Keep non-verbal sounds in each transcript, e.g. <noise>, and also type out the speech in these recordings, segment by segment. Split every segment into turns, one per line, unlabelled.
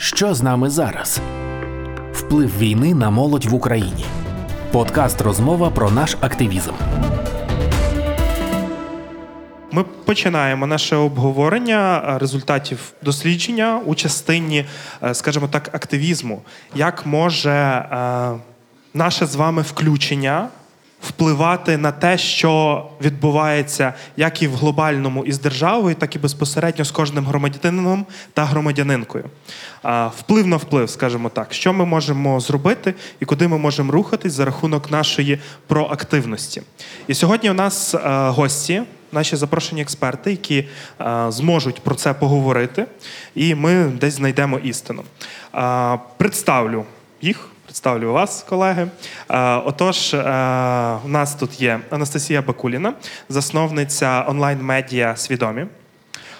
Що з нами зараз? Вплив війни на молодь в Україні. Подкаст розмова про наш активізм.
Ми починаємо наше обговорення е, результатів дослідження у частині, е, скажімо так, активізму. Як може е, наше з вами включення впливати на те, що відбувається як і в глобальному із державою, так і безпосередньо з кожним громадянином та громадянинкою. Вплив на вплив, скажімо так, що ми можемо зробити і куди ми можемо рухатись за рахунок нашої проактивності. І сьогодні у нас гості. Наші запрошені експерти, які зможуть про це поговорити, і ми десь знайдемо істину. Представлю їх. Представлю вас, колеги. Е, отож, е, у нас тут є Анастасія Бакуліна, засновниця онлайн-медіа Свідомі.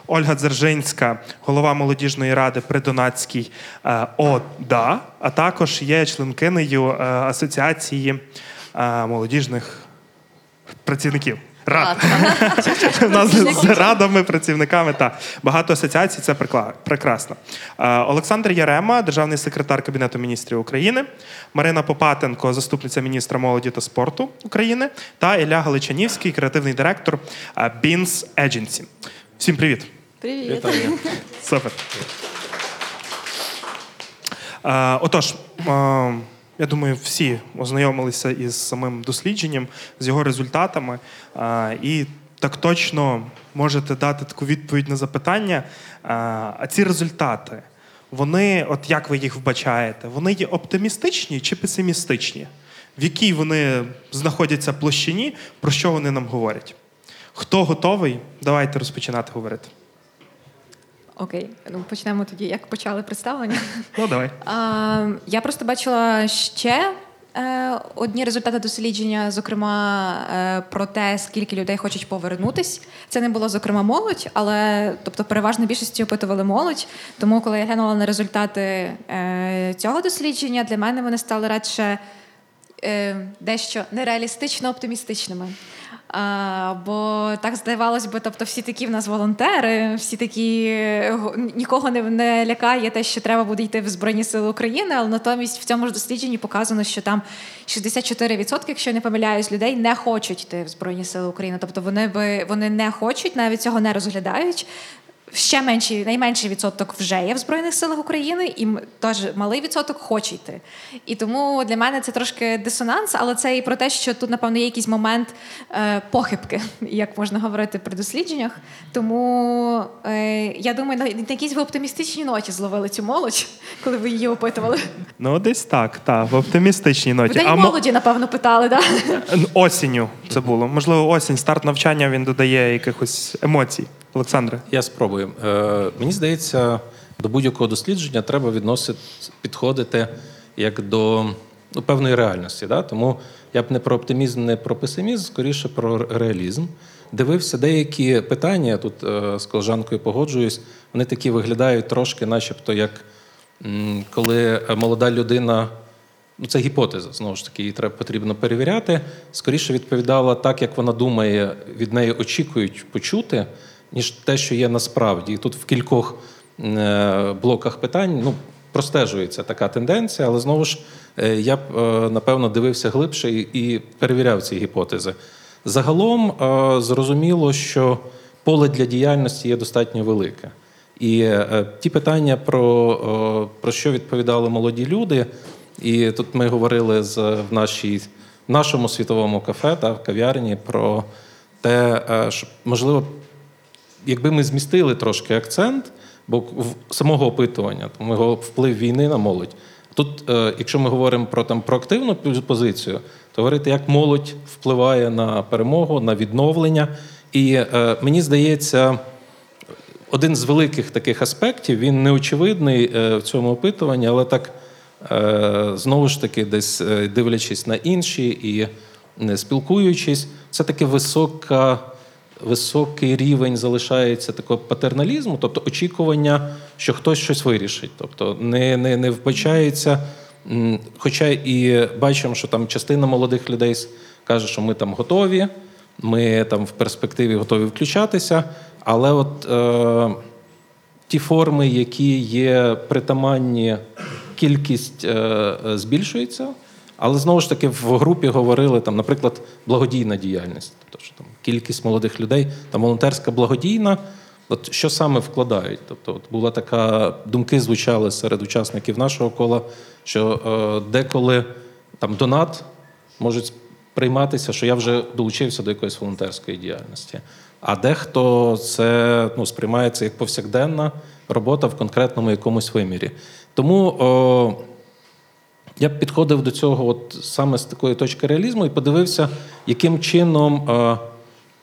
Ольга Дзержинська, голова молодіжної ради при Донацькій е, ОДА, а також є членкинею Асоціації молодіжних працівників. Рад. <laughs> У нас з радами, працівниками та багато асоціацій. Це прекрасно. Олександр Ярема, державний секретар Кабінету міністрів України, Марина Попатенко, заступниця міністра молоді та спорту України, та Ілля Галичанівський, креативний директор Beans Agency. Всім привіт.
Привіт.
Супер. Отож. Я думаю, всі ознайомилися із самим дослідженням, з його результатами, і так точно можете дати таку відповідь на запитання. А ці результати, вони, от як ви їх вбачаєте, вони є оптимістичні чи песимістичні? В якій вони знаходяться площині, про що вони нам говорять? Хто готовий? Давайте розпочинати говорити.
Окей, ну почнемо тоді. Як почали представлення? <laughs>
Ну давай.
А, Я просто бачила ще е, одні результати дослідження, зокрема е, про те, скільки людей хочуть повернутись. Це не було зокрема молодь, але тобто переважно більшості опитували молодь. Тому, коли я глянула на результати е, цього дослідження, для мене вони стали радше е, дещо нереалістично оптимістичними. А, Бо так здавалось би, тобто всі такі в нас волонтери, всі такі нікого не не лякає те, що треба буде йти в Збройні Сили України, але натомість в цьому ж дослідженні показано, що там 64%, якщо не помиляюсь, людей не хочуть йти в Збройні Сили України. Тобто вони би вони не хочуть, навіть цього не розглядають ще менший, найменший відсоток вже є в Збройних силах України, і теж малий відсоток хоче йти. І тому для мене це трошки дисонанс, але це і про те, що тут, напевно, є якийсь момент е, похибки, <laughs> як можна говорити при дослідженнях. Тому е, я думаю, на, на якійсь ви оптимістичній ноті зловили цю молодь, <laughs> коли ви її опитували.
Ну, десь так, так, в оптимістичній ноті.
Ви а молоді, напевно, питали, так?
Да? Осінню це було. Можливо, осінь, старт навчання він додає якихось емоцій. Олександре?
Я спробую. Е, Мені здається, до будь-якого дослідження треба відносити, підходити як до ну, певної реальності. Да? Тому я б не про оптимізм, не про песимізм, скоріше про реалізм. Дивився деякі питання, тут е, з колежанкою погоджуюсь, вони такі виглядають трошки, начебто, як м, коли молода людина. Ну, це гіпотеза, знову ж таки, її треба потрібно перевіряти. Скоріше відповідала так, як вона думає, від неї очікують почути, ніж те, що є насправді. І тут в кількох е, блоках питань ну, простежується така тенденція, але знову ж е, я б е, напевно дивився глибше і перевіряв ці гіпотези. Загалом зрозуміло, що поле для діяльності є достатньо велике. І ті питання, про про що відповідали молоді люди, і тут ми говорили з в нашій в нашому світовому кафе та в кав'ярні про те, що можливо якби ми змістили трошки акцент, бо в самого опитування, тому його вплив війни на молодь. Тут, е, якщо ми говоримо про там про активну позицію, то говорити, як молодь впливає на перемогу, на відновлення. І е, мені здається, один з великих таких аспектів він неочевидний е, в цьому опитуванні, але так знову ж таки, десь дивлячись на інші і не спілкуючись, це таки висока високий рівень залишається такого патерналізму, тобто очікування, що хтось щось вирішить. Тобто не не, не вбачається. Хоча і бачимо, що там частина молодих людей каже, що ми там готові, ми там в перспективі готові включатися. Але от е, ті форми, які є притаманні, кількість е, е, збільшується. Але знову ж таки в групі говорили там, наприклад, благодійна діяльність, тобто що там кількість молодих людей, там волонтерська благодійна. От що саме вкладають? Тобто, от була така думки звучали серед учасників нашого кола, що е, деколи там донат можуть прийматися, що я вже долучився до якоїсь волонтерської діяльності. А дехто це ну, сприймається як повсякденна робота в конкретному якомусь вимірі. Тому о, я підходив до цього от саме з такої точки реалізму і подивився, яким чином е,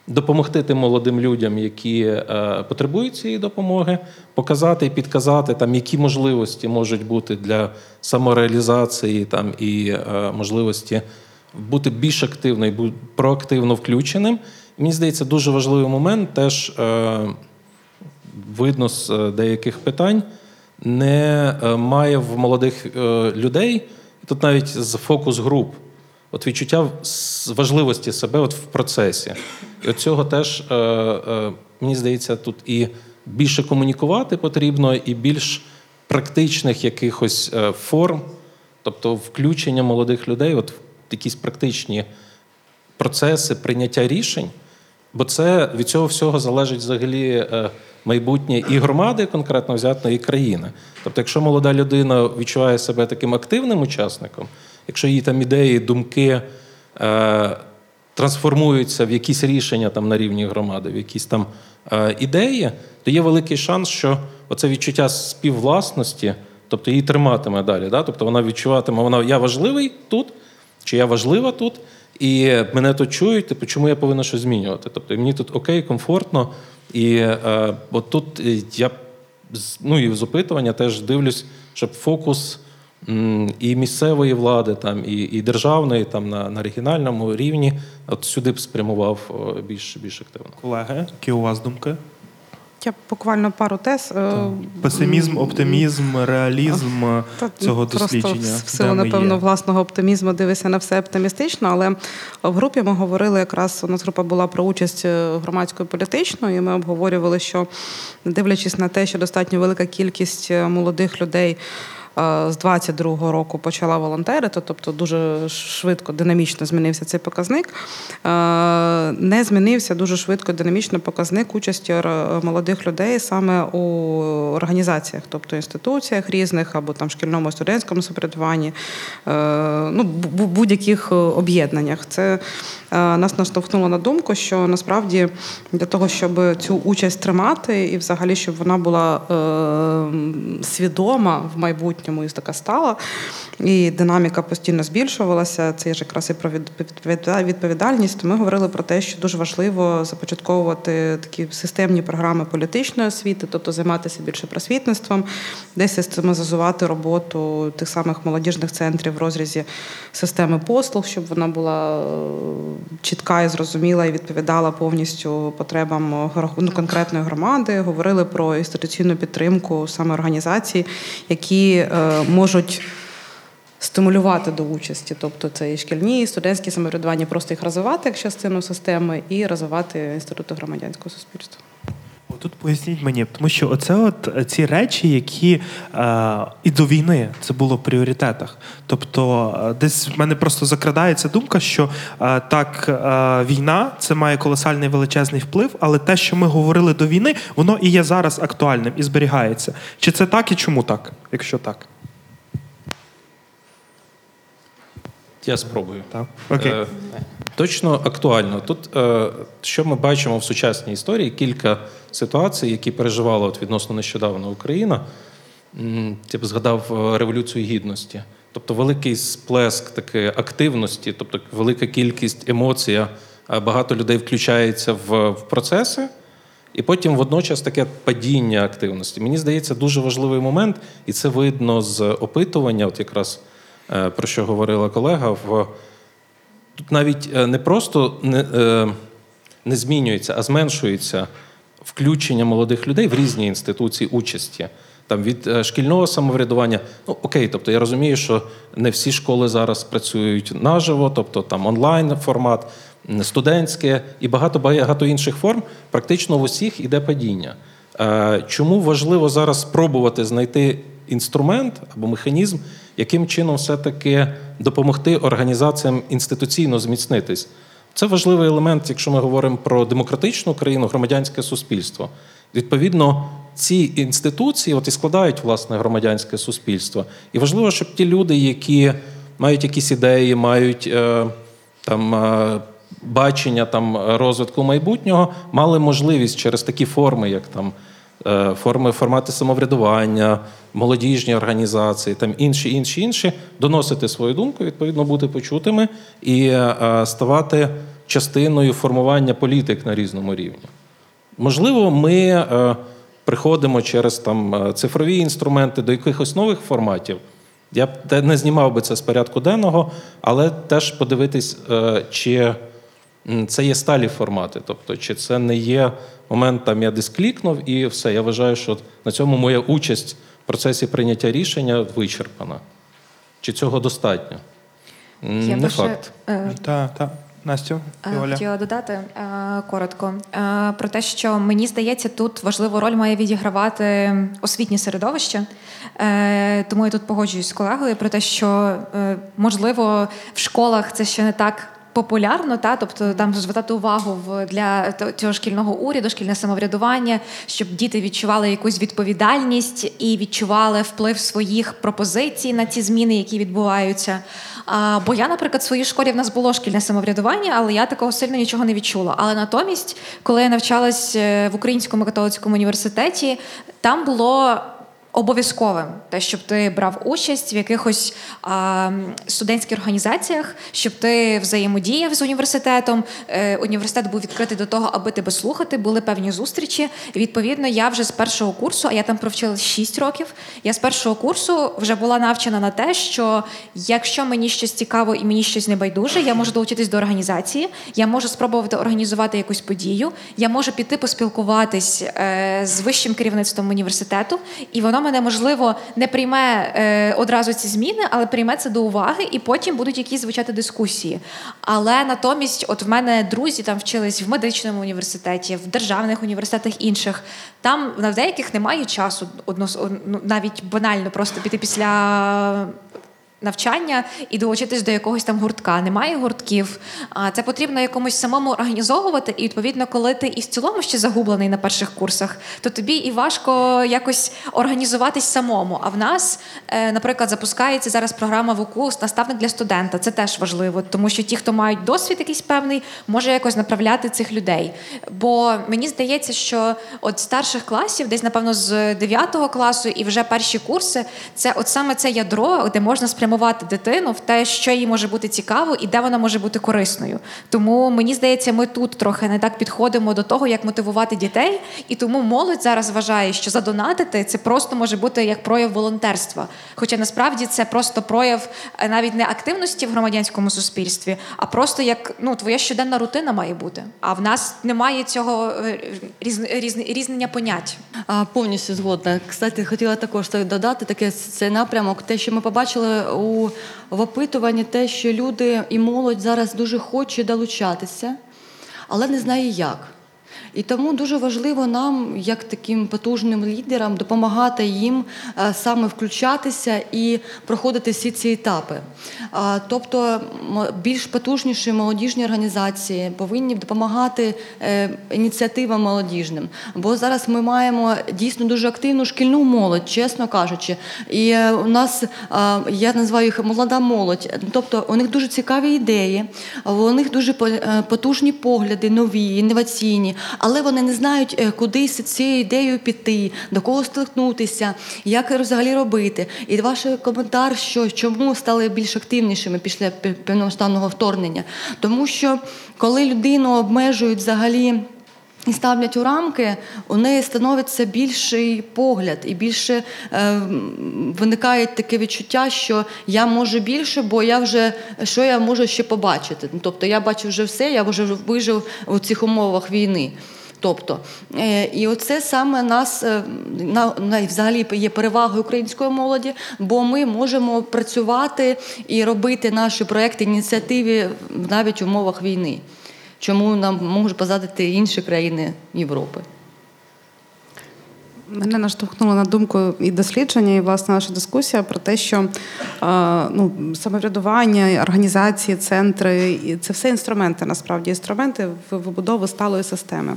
допомогти тим молодим людям, які е, потребують цієї допомоги, показати і підказати, там, які можливості можуть бути для самореалізації там, і е, можливості бути більш активно і проактивно включеним. Мені здається, дуже важливий момент теж. Видно з деяких питань, не має в молодих людей, тут навіть з фокус груп, от відчуття важливості себе от в процесі. І от цього теж, е, е, мені здається, тут і більше комунікувати потрібно, і більш практичних якихось е, форм, тобто включення молодих людей от в якісь практичні процеси прийняття рішень, бо це від цього всього залежить взагалі е, майбутнє і громади, конкретно взято, і країни. Тобто, якщо молода людина відчуває себе таким активним учасником, якщо її там ідеї, думки е, трансформуються в якісь рішення там на рівні громади, в якісь там е, ідеї, то є великий шанс, що оце відчуття співвласності, тобто її триматиме далі. Да? Тобто вона відчуватиме, вона я важливий тут, чи я важлива тут, і мене тут чують, типу, чому я повинна щось змінювати? Тобто мені тут окей, комфортно. І е, от тут е, я ну, і з опитування теж дивлюсь, щоб фокус м, і місцевої влади, там, і, і державної там, на, на регіональному рівні от сюди б спрямував більш, більш активно.
Колеги, які у вас думки?
Я буквально пару тез. е,
Песимізм, оптимізм, реалізм цього
Та,
цього
просто в силу, напевно,
є?
власного оптимізму дивися на все оптимістично. Але в групі ми говорили якраз у нас група була про участь громадської політичної, і ми обговорювали, що дивлячись на те, що достатньо велика кількість е, молодих людей. Е, З 22-го року почала волонтерити, тобто дуже швидко, динамічно змінився цей показник. Е, Не змінився дуже швидко, динамічно показник участі молодих людей саме у організаціях, тобто інституціях різних або там шкільному студентському самоврядуванні, е, ну будь-яких об'єднаннях. Це нас наштовхнуло на думку, що насправді для того, щоб цю участь тримати, і взагалі щоб вона була е, свідома в майбутньому і така стала, і динаміка постійно збільшувалася. Це ж якраз і про відповідальність. Ми говорили про те, що дуже важливо започатковувати такі системні програми політичної освіти, тобто займатися більше просвітництвом, десь систематизувати роботу тих самих молодіжних центрів в розрізі системи послуг, щоб вона була е, чітка і зрозуміла і відповідала повністю потребам ну, конкретної громади. Говорили про інституційну підтримку саме організацій, які е, можуть. Стимулювати до участі, тобто це і шкільні, і студентські самоврядування, просто їх розвивати як частину системи, і розвивати інститути громадянського суспільства.
Тут поясніть мені, тому що оце от е, ці речі, які е, і до війни це було в пріоритетах. Тобто, е, десь в мене просто закрадається думка, що е, так, е, війна це має колосальний величезний вплив, але те, що ми говорили до війни, воно і є зараз актуальним і зберігається. Чи це так і чому так, якщо так?
Я спробую.
Так. Окей.
Е, Точно актуально. Тут, е, що ми бачимо в сучасній історії, кілька ситуацій, які переживала от відносно нещодавно Україна. Я б згадав е, Революцію Гідності. Тобто великий сплеск такої активності, тобто велика кількість емоцій, багато людей включається в, в процеси, і потім водночас таке падіння активності. Мені здається, дуже важливий момент, і це видно з опитування, от якраз е, про що говорила колега. в Тут навіть е, не просто не, е, не змінюється, а зменшується включення молодих людей в різні інституції участі. Там від е, шкільного самоврядування, ну окей, тобто я розумію, що не всі школи зараз працюють наживо, тобто там онлайн формат, студентське і багато багато інших форм. Практично в усіх іде падіння. Е, Чому важливо зараз спробувати знайти інструмент або механізм, яким чином все-таки допомогти організаціям інституційно зміцнитись? Це важливий елемент, якщо ми говоримо про демократичну країну, громадянське суспільство. Відповідно, ці інституції от і складають власне громадянське суспільство. І важливо, щоб ті люди, які мають якісь ідеї, мають е, там. Е, Бачення там розвитку майбутнього мали можливість через такі форми, як там форми формати самоврядування, молодіжні організації, там інші, інші, інші, доносити свою думку, відповідно бути почутими і е, ставати частиною формування політик на різному рівні. Можливо, ми е, приходимо через там е, цифрові інструменти до якихось нових форматів. Я б не знімав би це з порядку денного, але теж подивитись, е, чи це є сталі формати, тобто, чи це не є момент, там я десь клікнув і все. Я вважаю, що на цьому моя участь в процесі прийняття рішення вичерпана. Чи цього достатньо?
Я
не факт.
е,
Так, так. Настю і
Е,
Оля.
Хотіла додати е, коротко про те, що мені здається, тут важливу роль має відігравати освітнє середовище. Тому я тут погоджуюсь з колегою про те, що можливо в школах це ще не так. Популярно, та тобто там звертати увагу в для цього шкільного уряду, шкільне самоврядування, щоб діти відчували якусь відповідальність і відчували вплив своїх пропозицій на ці зміни, які відбуваються. А, бо я, наприклад, в своїй школі в нас було шкільне самоврядування, але я такого сильно нічого не відчула. Але натомість, коли я навчалась е, в Українському католицькому університеті, там було. Обов'язковим те, щоб ти брав участь в якихось а, студентських організаціях, щоб ти взаємодіяв з університетом. Е, університет був відкритий до того, аби тебе слухати. Були певні зустрічі. І, відповідно, я вже з першого курсу, а я там провчилась 6 років. Я з першого курсу вже була навчена на те, що якщо мені щось цікаво і мені щось не байдуже, я можу долучитись до організації, я можу спробувати організувати якусь подію, я можу піти поспілкуватись е, з вищим керівництвом університету, і воно мене можливо не прийме е, одразу ці зміни, але прийме це до уваги, і потім будуть якісь звучати дискусії. Але натомість, от в мене друзі там вчились в медичному університеті, в державних університетах інших. Там на деяких немає часу однос, ну, навіть банально просто піти після. Навчання і долучитись до якогось там гуртка. Немає гуртків. Це потрібно якомусь самому організовувати. І відповідно, коли ти і в цілому ще загублений на перших курсах, то тобі і важко якось організуватись самому. А в нас, е, наприклад, запускається зараз програма ВУКУ наставник для студента. Це теж важливо, тому що ті, хто мають досвід якийсь певний, може якось направляти цих людей. Бо мені здається, що от старших класів, десь напевно з 9 класу і вже перші курси, це от саме це ядро, де можна спрямувати дитину в те, що їй може бути цікаво і де вона може бути корисною. Тому мені здається, ми тут трохи не так підходимо до того, як мотивувати дітей, і тому молодь зараз вважає, що задонатити це просто може бути як прояв волонтерства. Хоча насправді це просто прояв е, навіть не активності в громадянському суспільстві, а просто як ну твоя щоденна рутина має бути. А в нас немає цього е, різ, різ, різнення понять.
А, повністю згодна. Кстати, хотіла також так додати таке цей напрямок. Те, що ми побачили у в опитуванні, те, що люди і молодь зараз дуже хоче долучатися, але не знає як. І тому дуже важливо нам, як таким потужним лідерам, допомагати їм е, саме включатися і проходити всі ці етапи. Тобто більш потужніші молодіжні організації повинні допомагати е, ініціативам молодіжним. Бо зараз ми маємо дійсно дуже активну шкільну молодь, чесно кажучи. І е, у нас я називаю їх молода молодь. Тобто у них дуже цікаві ідеї, у них дуже потужні погляди, нові, інноваційні, але вони не знають, е, куди з цією ідеєю піти, до кого стикнутися, як взагалі робити. І ваш коментар, що чому стали більш активнішими після певного вторгнення, тому що коли людину обмежують взагалі. І ставлять у рамки, у неї становиться більший погляд, і більше е, виникає таке відчуття, що я можу більше, бо я вже що я можу ще побачити. Ну, Тобто я бачу вже все, я вже вижив у цих умовах війни. Тобто, е, і оце саме нас е, на, на взагалі є перевагою української молоді, бо ми можемо працювати і робити наші проекти, ініціативи навіть в умовах війни. Чому нам можуть позадити інші країни Європи?
Мене наштовхнуло на думку і дослідження, і власне наша дискусія про те, що ну, самоврядування, організації, центри і це все інструменти, насправді інструменти в вибудови сталої системи.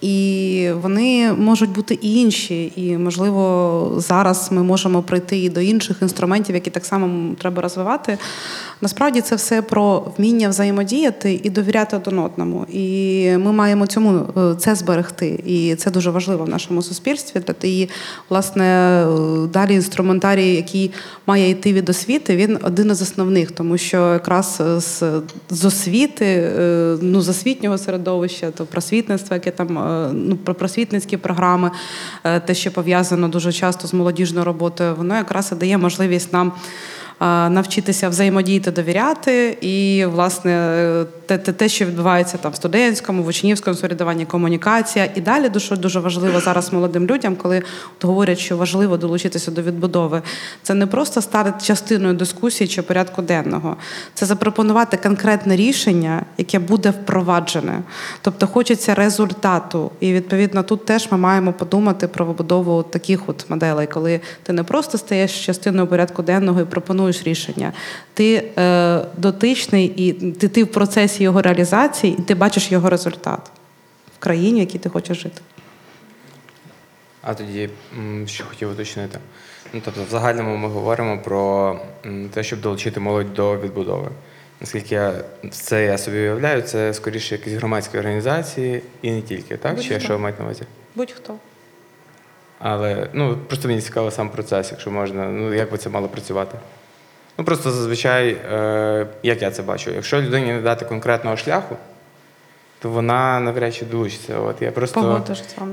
І вони можуть бути і інші. І, можливо, зараз ми можемо прийти і до інших інструментів, які так само треба розвивати. Насправді це все про вміння взаємодіяти і довіряти один одному. І ми маємо цьому е, це зберегти. І це дуже важливо в нашому суспільстві. Для і, власне, е, далі інструментарій, який має йти від освіти, він один із основних, тому що якраз з, з освіти, е, ну з освітнього середовища, то просвітництво, яке там е, ну про просвітницькі програми, е, те, що пов'язано дуже часто з молодіжною роботою, воно якраз і дає можливість нам. Навчитися взаємодіяти, довіряти, і власне те, те, що відбувається там в студентському, в учнівському самоврядуванні, комунікація, і далі дуже дуже важливо зараз молодим людям, коли от говорять, що важливо долучитися до відбудови. Це не просто стати частиною дискусії чи порядку денного, це запропонувати конкретне рішення, яке буде впроваджене. Тобто хочеться результату. І відповідно тут теж ми маємо подумати про побудову таких от моделей, коли ти не просто стаєш частиною порядку денного і пропонуєш рішення. Ти е, дотичний і ти, ти в процесі його реалізації, і ти бачиш його результат в країні, в якій ти хочеш жити.
А тоді, що хотів уточнити. Ну, тобто, в загальному ми говоримо про те, щоб долучити молодь до відбудови. Наскільки я це я собі уявляю, це скоріше якісь громадські організації і не тільки, так? Чи
Будь-хто.
що ви маєте на увазі?
Будь-хто.
Але ну просто мені цікавий сам процес, якщо можна. Ну як би це мало працювати? Ну просто зазвичай, е, як я це бачу, якщо людині не дати конкретного шляху, то вона навряд чи долучиться. От я просто,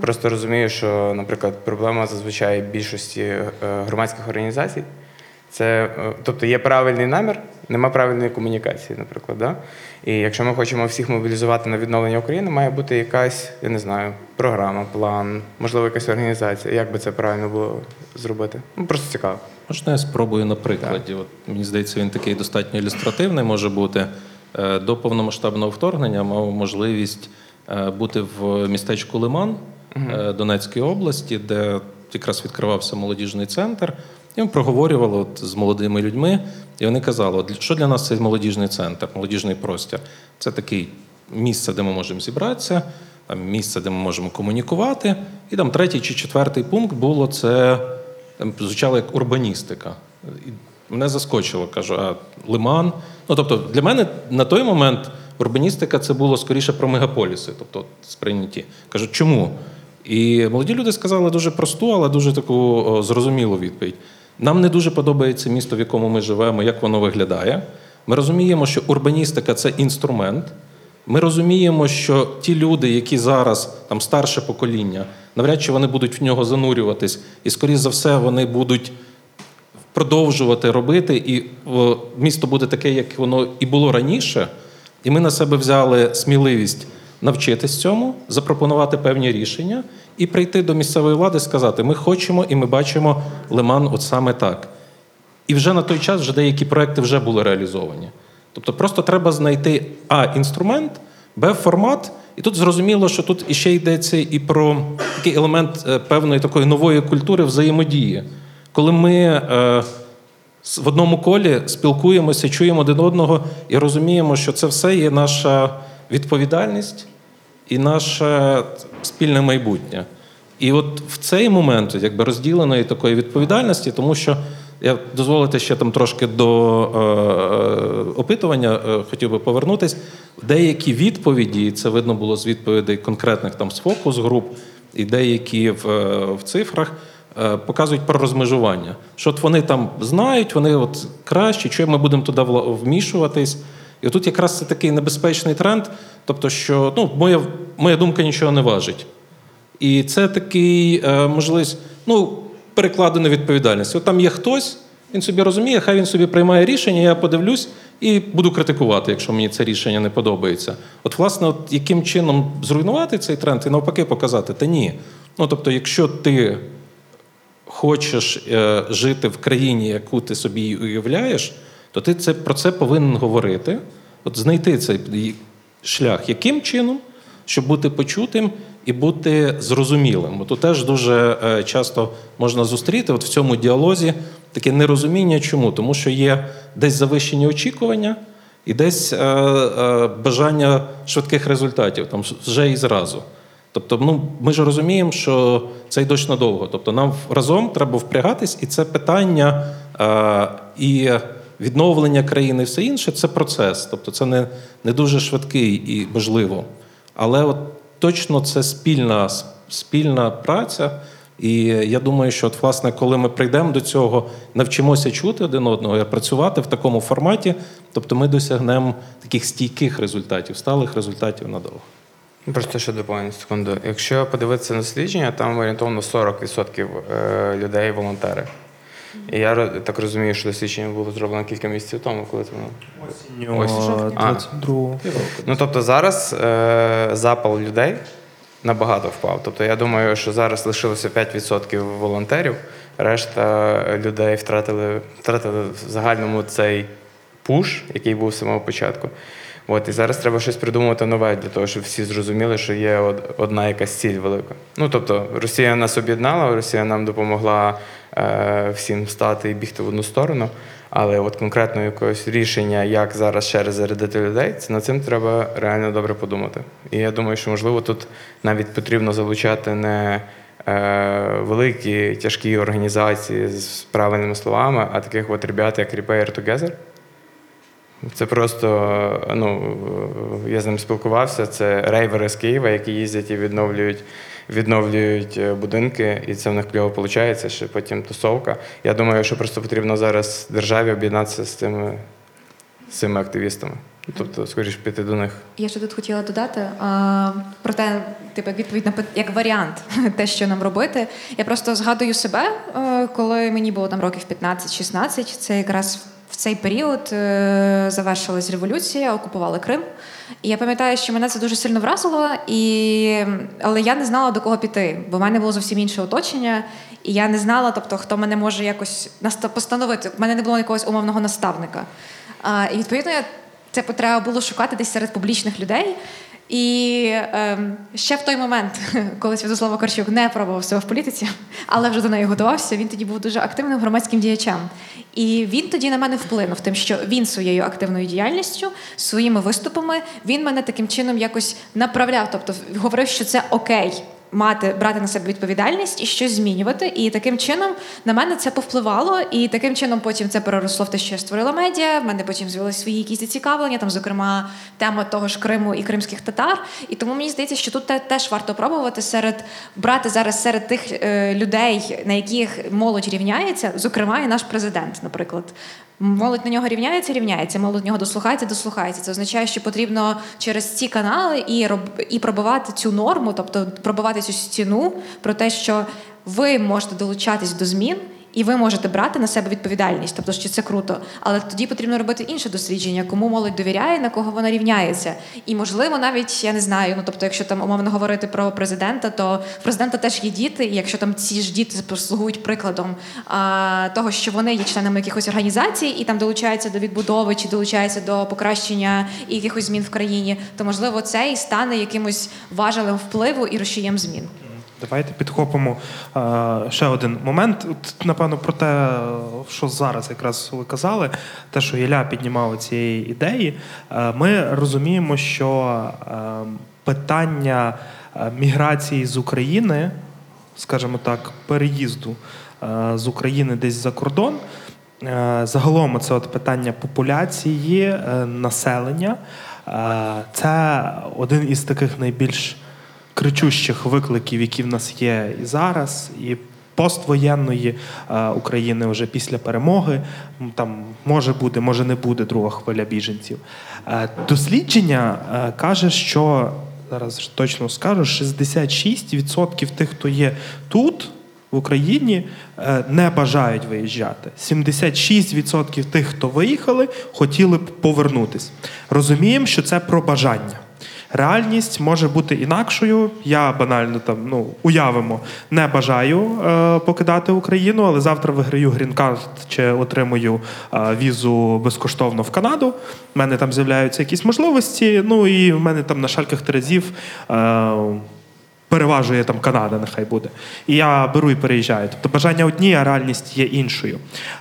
просто розумію, що, наприклад, проблема зазвичай більшості е, громадських організацій. Це, е, тобто є правильний намір, нема правильної комунікації, наприклад. Да? І якщо ми хочемо всіх мобілізувати на відновлення України, має бути якась, я не знаю, програма, план, можливо, якась організація. Як би це правильно було зробити? Ну, просто цікаво.
Можна я спробую на прикладі. От, мені здається, він такий достатньо ілюстративний може бути. Е, До повномасштабного вторгнення мав можливість е, бути в містечку Лиман е, Донецької області, де якраз відкривався молодіжний центр. І ми проговорювали от з молодими людьми, і вони казали, що для нас цей молодіжний центр, молодіжний простір. Це такий місце, де ми можемо зібратися, там місце, де ми можемо комунікувати. І там третій чи четвертий пункт було це звучало як урбаністика. І мене заскочило, кажу, а лиман. Ну тобто, для мене на той момент урбаністика це було скоріше про мегаполіси, тобто сприйняті. Кажу, чому? І молоді люди сказали дуже просту, але дуже таку зрозумілу відповідь. Нам не дуже подобається місто, в якому ми живемо, як воно виглядає. Ми розуміємо, що урбаністика це інструмент. Ми розуміємо, що ті люди, які зараз там старше покоління, навряд чи вони будуть в нього занурюватись, і, скоріш за все, вони будуть продовжувати робити, і місто буде таке, як воно і було раніше. І ми на себе взяли сміливість навчитись цьому, запропонувати певні рішення і прийти до місцевої влади і сказати: ми хочемо і ми бачимо лиман от саме так. І вже на той час вже деякі проекти вже були реалізовані. Тобто просто треба знайти А інструмент, Б формат. І тут зрозуміло, що тут іще йдеться і про такий елемент е, певної такої нової культури взаємодії. Коли ми е, в одному колі спілкуємося, чуємо один одного і розуміємо, що це все є наша відповідальність і наше спільне майбутнє. І от в цей момент якби розділеної такої відповідальності, тому що я дозволите ще там трошки до е, е, опитування, е, хотів би повернутись. Деякі відповіді, і це видно було з відповідей конкретних там з фокус груп, і деякі в, е, в цифрах. е, Показують про розмежування, що от вони там знають, вони от кращі, що ми будемо туди вмішуватись. І отут якраз це такий небезпечний тренд, тобто, що ну, моя, моя думка нічого не важить. І це такий е, можливість, ну, перекладена відповідальність. От там є хтось, він собі розуміє, хай він собі приймає рішення, я подивлюсь і буду критикувати, якщо мені це рішення не подобається. От, власне, от яким чином зруйнувати цей тренд і навпаки показати, та ні. Ну, тобто, якщо ти хочеш е, жити в країні, яку ти собі уявляєш, то ти це, про це повинен говорити, от знайти цей шлях, яким чином, щоб бути почутим і бути зрозумілим. Тут теж дуже е, часто можна зустріти от в цьому діалозі таке нерозуміння. Чому? Тому що є десь завищені очікування і десь е, е, бажання швидких результатів, там вже і зразу. Тобто, ну ми ж розуміємо, що це дощ надовго. Тобто, нам разом треба впрягатись, і це питання е, і відновлення країни, і все інше це процес. Тобто, це не, не дуже швидкий і можливо. Але от точно це спільна, спільна праця. І я думаю, що от, власне, коли ми прийдемо до цього, навчимося чути один одного і працювати в такому форматі, тобто ми досягнемо таких стійких результатів, сталих результатів надовго.
Просто ще доповню секунду. Якщо подивитися на дослідження, там орієнтовно 40% е, людей волонтери. І я так розумію, що дослідження було зроблено кілька місяців тому, коли це воно. Ось. А.
22
Ну тобто зараз е, запал людей набагато впав. Тобто я думаю, що зараз лишилося 5% волонтерів, решта людей втратили, втратили в загальному цей пуш, який був з самого початку. От, і зараз треба щось придумувати нове для того, щоб всі зрозуміли, що є одна якась ціль велика. Ну тобто, Росія нас об'єднала, Росія нам допомогла е, всім встати і бігти в одну сторону. Але от конкретно якогось рішення, як зараз ще раз зарядити людей, над цим треба реально добре подумати. І я думаю, що можливо тут навіть потрібно залучати не е, великі тяжкі організації з правильними словами, а таких от ребят, як Repair Together. Це просто, ну, я з ним спілкувався. Це рейвери з Києва, які їздять і відновлюють, відновлюють е, будинки, і це в них кльово виходить, ще потім тусовка. Я думаю, що просто потрібно зараз державі об'єднатися з цими, з цими активістами. Тобто, скоріш піти до них.
Я ще тут хотіла додати а, про те, типу, відповідь на як варіант, <laughs> те, що нам робити. Я просто згадую себе, е, коли мені було там років 15-16, це якраз в цей період е, завершилась революція, окупували Крим. І я пам'ятаю, що мене це дуже сильно вразило, і... але я не знала до кого піти, бо в мене було зовсім інше оточення, і я не знала, тобто, хто мене може якось постановити. У мене не було якогось умовного наставника. А, і відповідно, це потреба було шукати десь серед публічних людей. І ем, ще в той момент, <laughs> коли Святослава Корчук не пробував себе в політиці, але вже до неї готувався, він тоді був дуже активним громадським діячем. І він тоді на мене вплинув, тим, що він своєю активною діяльністю, своїми виступами, він мене таким чином якось направляв, тобто говорив, що це окей. Мати брати на себе відповідальність і щось змінювати, і таким чином на мене це повпливало, і таким чином потім це переросло в те, що я створила медіа. В мене потім з'явилися свої якісь зацікавлення, там, зокрема, тема того ж Криму і кримських татар. І тому мені здається, що тут теж варто пробувати серед брати зараз серед тих е, людей, на яких молодь рівняється, зокрема, і наш президент, наприклад. Молодь на нього рівняється, рівняється. Молодь на нього дослухається, дослухається. Це означає, що потрібно через ці канали і роб і пробивати цю норму, тобто пробивати цю стіну про те, що ви можете долучатись до змін. І ви можете брати на себе відповідальність, тобто що це круто. Але тоді потрібно робити інше дослідження, кому молодь довіряє, на кого вона рівняється. І можливо, навіть я не знаю. Ну тобто, якщо там умовно говорити про президента, то в президента теж є діти, і якщо там ці ж діти послугують прикладом а, того, що вони є членами якихось організацій і там долучаються до відбудови чи долучаються до покращення якихось змін в країні, то можливо це і стане якимось важелем впливу і рушієм змін.
Давайте підхопимо е, ще один момент. От, напевно, про те, що зараз якраз ви казали, те, що Ілля піднімав цієї ідеї. Е, ми розуміємо, що е, питання міграції з України, скажімо так, переїзду з України десь за кордон. Загалом це от питання популяції, населення. Це один із таких найбільш кричущих викликів, які в нас є і зараз, і поствоєнної е, України вже після перемоги. Там може буде, може не буде друга хвиля біженців. Е, Дослідження е, каже, що зараз точно скажу, 66% тих, хто є тут. В Україні не бажають виїжджати. 76% тих, хто виїхали, хотіли б повернутись. Розуміємо, що це про бажання. Реальність може бути інакшою. Я банально там ну уявимо, не бажаю е, покидати Україну, але завтра виграю грін-карт чи отримую е, візу безкоштовно в Канаду. У мене там з'являються якісь можливості. Ну і в мене там на шальках терезів. Е, переважує там Канада, нехай буде. І я беру і переїжджаю. Тобто бажання одні, а реальність є іншою.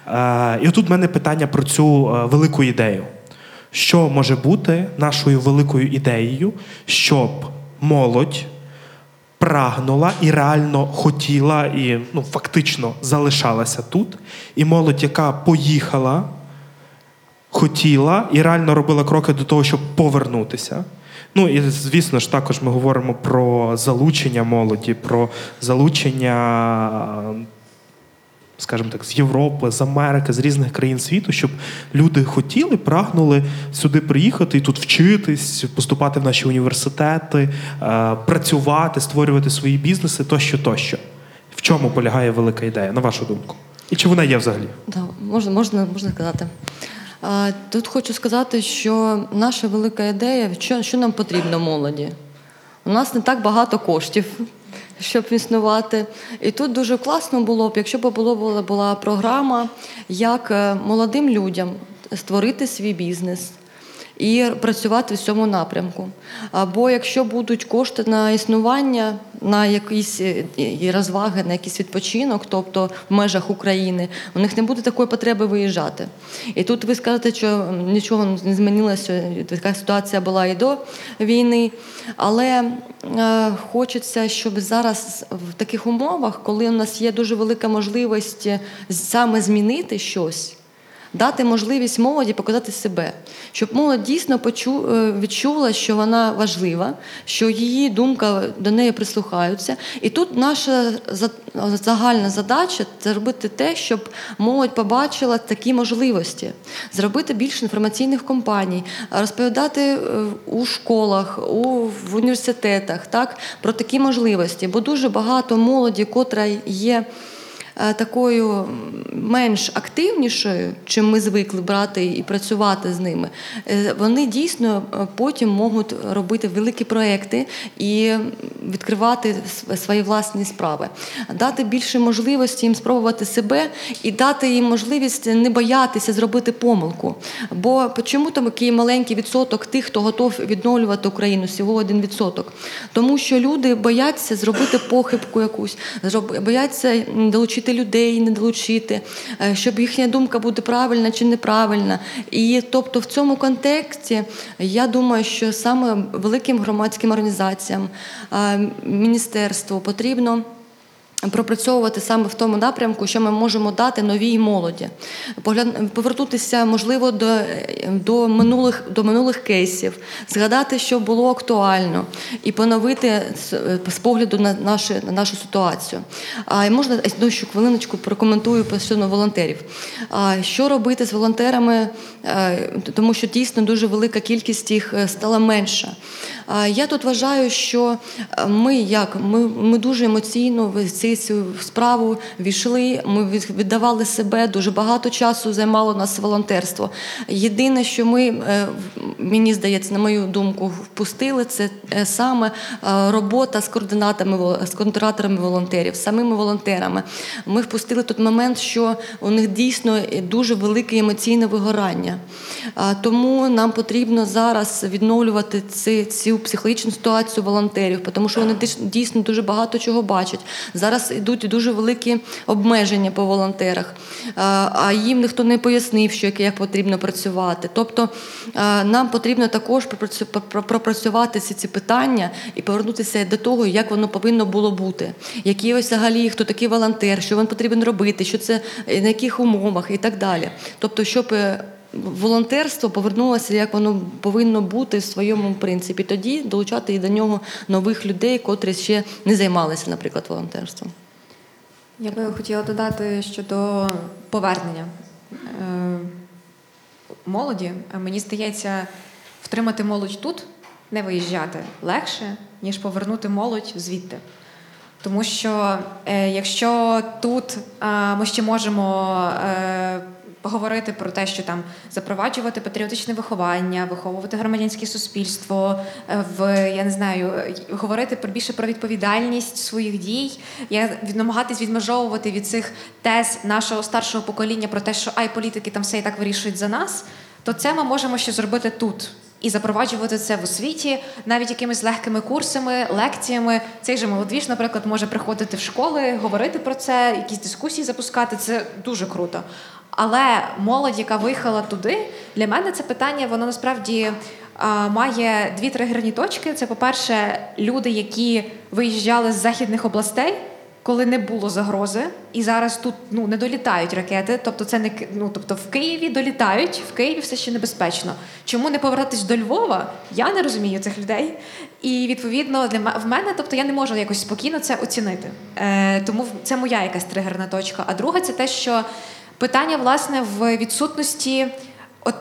Е, і отут в мене питання про цю е, велику ідею. Що може бути нашою великою ідеєю, щоб молодь прагнула і реально хотіла, і ну, фактично залишалася тут, і молодь, яка поїхала, хотіла і реально робила кроки до того, щоб повернутися. Ну і звісно ж, також ми говоримо про залучення молоді, про залучення, скажімо так, з Європи, з Америки, з різних країн світу, щоб люди хотіли, прагнули сюди приїхати і тут вчитись, поступати в наші університети, е, працювати, створювати свої бізнеси тощо, тощо. В чому полягає велика ідея, на вашу думку? І чи вона є взагалі?
Да, можна, можна, можна сказати. Тут хочу сказати, що наша велика ідея, що, що нам потрібно молоді. У нас не так багато коштів, щоб існувати. І тут дуже класно було б, якщо б було, була, була програма, як е, молодим людям створити свій бізнес. І працювати в цьому напрямку. Або якщо будуть кошти на існування, на якісь е, розваги, на якийсь відпочинок, тобто в межах України, у них не буде такої потреби виїжджати. І тут ви скажете, що нічого не змінилося, така ситуація була і до війни. Але е, хочеться, щоб зараз в таких умовах, коли у нас є дуже велика можливість саме змінити щось. Дати можливість молоді показати себе, щоб молодь дійсно почу, е, відчула, що вона важлива, що її думка до неї прислухаються. І тут наша загальна задача це зробити те, щоб молодь побачила такі можливості, зробити більше інформаційних компаній, розповідати е, у школах, у в університетах так, про такі можливості, бо дуже багато молоді, котра є. Е, такою менш активнішою, чим ми звикли брати і працювати з ними, е, вони дійсно е, потім можуть робити великі проекти і відкривати свої власні справи, дати більше можливості їм спробувати себе і дати їм можливість не боятися зробити помилку. Бо чому такий маленький відсоток тих, хто готов відновлювати Україну, всього один відсоток? Тому що люди бояться зробити похибку якусь, бояться долучити долучити людей, не долучити, е, щоб їхня думка буде правильна чи неправильна. І тобто в цьому контексті я думаю, що саме великим громадським організаціям, е, міністерству потрібно пропрацьовувати саме в тому напрямку, що ми можемо дати новій молоді, повернутися, можливо, до до минулих до минулих кейсів, згадати, що було актуально, і поновити з погляду на нашу, на нашу ситуацію. А можна одну ще хвилиночку прокоментую стосовно волонтерів. А що робити з волонтерами, е, тому що дійсно дуже велика кількість їх е, стала менша. Я тут вважаю, що ми як ми, ми дуже емоційно в цю справу війшли. Ми віддавали себе дуже багато часу займало нас волонтерство. Єдине, що ми е, мені здається, на мою думку, впустили це е, саме робота з координатами з координаторами волонтерів, самими волонтерами. Ми впустили тут момент, що у них дійсно дуже велике емоційне вигорання. Тому нам потрібно зараз відновлювати цю психологічну ситуацію волонтерів, тому що вони дійсно дуже багато чого бачать. Зараз йдуть дуже великі обмеження по волонтерах, а їм ніхто не пояснив, що як потрібно працювати. Тобто нам потрібно також пропрацювати ці ці питання і повернутися до того, як воно повинно було бути. Які ось взагалі хто такий волонтер, що він потрібен робити, що це на яких умовах і так далі. Тобто, щоб е, волонтерство повернулося, як воно повинно бути в своєму принципі. Тоді долучати і до нього нових людей, котрі ще не займалися, наприклад, волонтерством.
Я би хотіла додати щодо повернення е, молоді. Мені здається, втримати молодь тут, не виїжджати легше, ніж повернути молодь звідти. Тому що е, якщо тут ми ще можемо е, поговорити про те, що там запроваджувати патріотичне виховання, виховувати громадянське суспільство, е, в я не знаю, говорити про більше про відповідальність своїх дій, я намагатись відмежовувати від цих тез нашого старшого покоління про те, що ай політики там все і так вирішують за нас, то це ми можемо ще зробити тут. І запроваджувати це в освіті навіть якимись легкими курсами, лекціями. Цей же молодіж, наприклад, може приходити в школи, говорити про це, якісь дискусії запускати. Це дуже круто. Але молодь, яка виїхала туди, для мене це питання, воно насправді а, має дві тригерні точки. Це, по-перше, люди, які виїжджали з західних областей, коли не було загрози, і зараз тут ну не долітають ракети. Тобто, це не ну, тобто в Києві долітають, в Києві все ще небезпечно. Чому не повертатись до Львова? Я не розумію цих людей. І відповідно для в мене, тобто я не можу якось спокійно це оцінити. Е, тому це моя якась тригерна точка. А друга це те, що питання власне в відсутності. От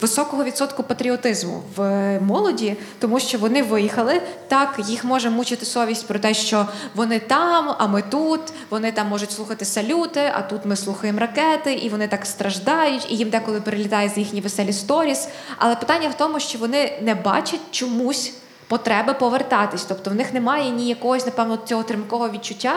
високого відсотку патріотизму в молоді, тому що вони виїхали. Так, їх може мучити совість про те, що вони там, а ми тут. Вони там можуть слухати салюти, а тут ми слухаємо ракети, і вони так страждають, і їм деколи перелітає з їхні веселі сторіс. Але питання в тому, що вони не бачать чомусь. Потреби повертатись, тобто в них немає ні якогось, напевно, цього тримкого відчуття,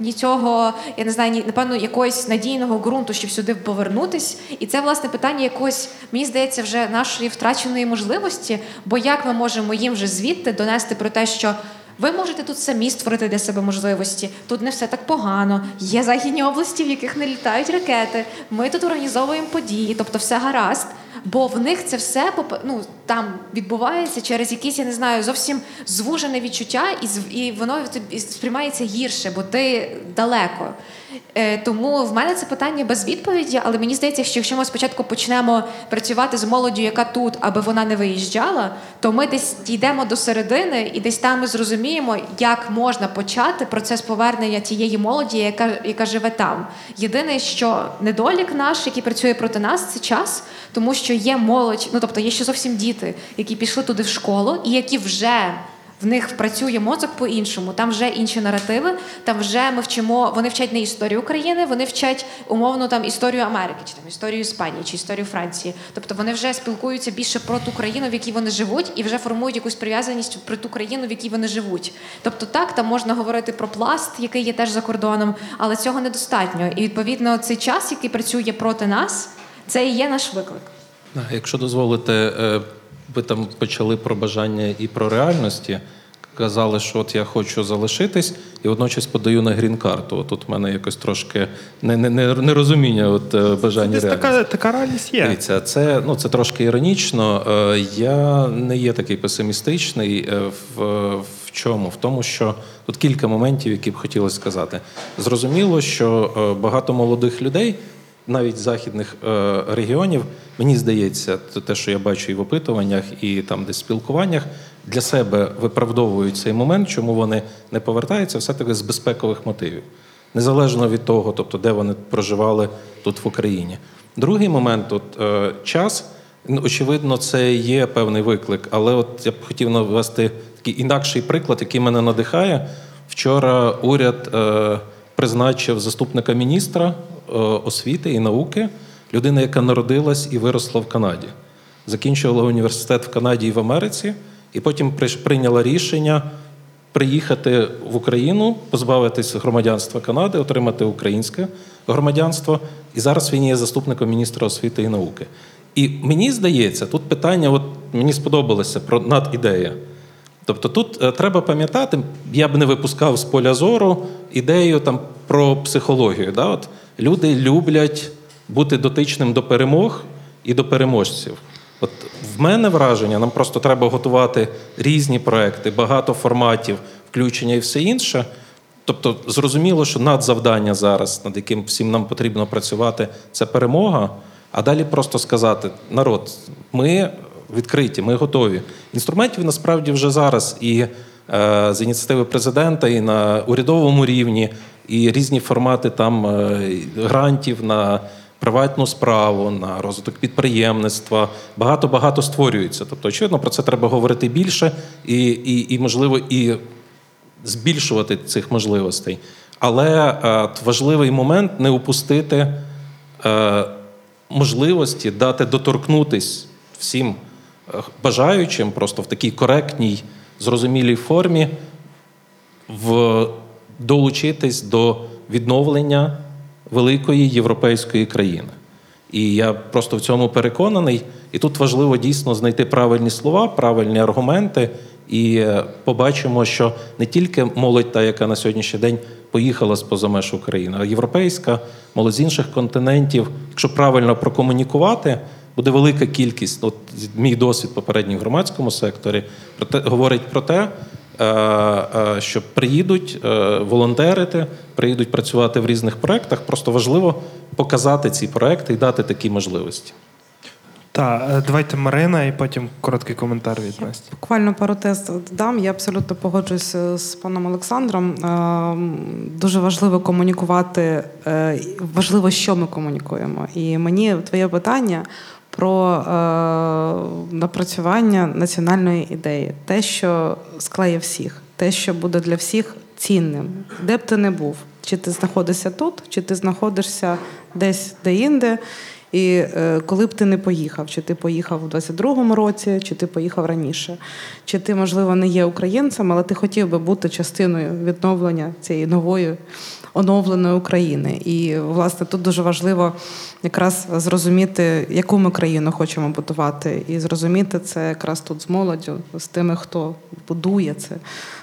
ні цього, я не знаю, ні напевно, якогось надійного ґрунту, щоб сюди повернутись. І це власне питання якогось, мені здається, вже нашої втраченої можливості. Бо як ми можемо їм вже звідти донести про те, що ви можете тут самі створити для себе можливості. Тут не все так погано. Є західні області, в яких не літають ракети. Ми тут організовуємо події, тобто все гаразд. Бо в них це все ну, там відбувається через якісь, я не знаю, зовсім звужене відчуття, і, і воно сприймається гірше, бо ти далеко. Е, тому в мене це питання без відповіді, але мені здається, що якщо ми спочатку почнемо працювати з молоддю, яка тут, аби вона не виїжджала, то ми десь дійдемо до середини і десь там ми зрозуміємо, як можна почати процес повернення тієї молоді, яка, яка живе там. Єдине, що недолік наш, який працює проти нас, це час, тому що є молодь, ну тобто є ще зовсім діти, які пішли туди в школу, і які вже в них працює мозок по-іншому. Там вже інші наративи. Там вже ми вчимо. Вони вчать не історію України, вони вчать умовно там історію Америки, чи там історію Іспанії, чи історію Франції. Тобто вони вже спілкуються більше про ту країну, в якій вони живуть, і вже формують якусь прив'язаність про ту країну, в якій вони живуть. Тобто, так там можна говорити про пласт, який є теж за кордоном, але цього недостатньо. І відповідно цей час, який працює проти нас, це і є наш виклик.
Якщо дозволите, е, ви там почали про бажання і про реальності. Казали, що от я хочу залишитись, і водночас подаю на грін-карту. Тут в мене якось трошки не- не- не- нерозуміння от, е, бажання реальності.
така, така реальність є.
Дивіться, це, ну, це трошки іронічно. Е, Я не є такий песимістичний. Е, В, в чому? В тому, що тут кілька моментів, які б хотілося сказати. Зрозуміло, що багато молодих людей, навіть західних е, регіонів, мені здається, те, що я бачу і в опитуваннях, і там десь спілкуваннях, для себе виправдовують цей момент, чому вони не повертаються, все-таки з безпекових мотивів незалежно від того, тобто де вони проживали тут в Україні. Другий момент от, е, час. Ну, Очевидно, це є певний виклик, але от я б хотів навести такий інакший приклад, який мене надихає. Вчора уряд е, призначив заступника міністра освіти і науки, людина, яка народилась і виросла в Канаді. Закінчувала університет в Канаді і в Америці, і потім прийняла рішення приїхати в Україну, позбавитись громадянства Канади, отримати українське громадянство. І зараз він є заступником міністра освіти і науки. І мені здається, тут питання, от мені сподобалося про надідея. Тобто тут е, треба пам'ятати, я б не випускав з поля зору ідею там про психологію. Да? От люди люблять бути дотичним до перемог і до переможців. От в мене враження, нам просто треба готувати різні проекти, багато форматів, включення і все інше. Тобто, зрозуміло, що надзавдання зараз, над яким всім нам потрібно працювати, це перемога. А далі просто сказати: народ, ми відкриті, ми готові. Інструментів насправді вже зараз і е, з ініціативи президента, і на урядовому рівні, і різні формати там е, грантів на приватну справу, на розвиток підприємництва. Багато багато створюється. Тобто, очевидно, про це треба говорити більше і, і, і можливо, і збільшувати цих можливостей. Але е, важливий момент не упустити е, можливості дати доторкнутись всім бажаючим, просто в такій коректній, зрозумілій формі, в, долучитись до відновлення великої європейської країни. І я просто в цьому переконаний. І тут важливо дійсно знайти правильні слова, правильні аргументи. І е, побачимо, що не тільки молодь, та яка на сьогоднішній день поїхала з поза меж України, а європейська, молодь з інших континентів, якщо правильно прокомунікувати, буде велика кількість. От мій досвід попередній в громадському секторі про те, говорить про те, що приїдуть е, волонтерити, приїдуть працювати в різних проєктах. Просто важливо показати ці проекти і дати такі можливості.
Так, е, давайте Марина і потім короткий коментар від Насті.
Буквально пару тез дам. Я абсолютно погоджуюсь е, з паном Олександром. Е, Дуже важливо комунікувати. е, Важливо, що ми комунікуємо. І мені твоє питання про е, напрацювання національної ідеї, те, що склеє всіх, те, що буде для всіх цінним, де б ти не був, чи ти знаходишся тут, чи ти знаходишся десь де-інде. І е, коли б ти не поїхав, чи ти поїхав у 22-му році, чи ти поїхав раніше, чи ти, можливо, не є українцем, але ти хотів би бути частиною відновлення цієї нової оновленої України. І власне тут дуже важливо якраз зрозуміти, яку ми країну хочемо будувати, і зрозуміти це якраз тут з молоддю, з тими, хто будує це.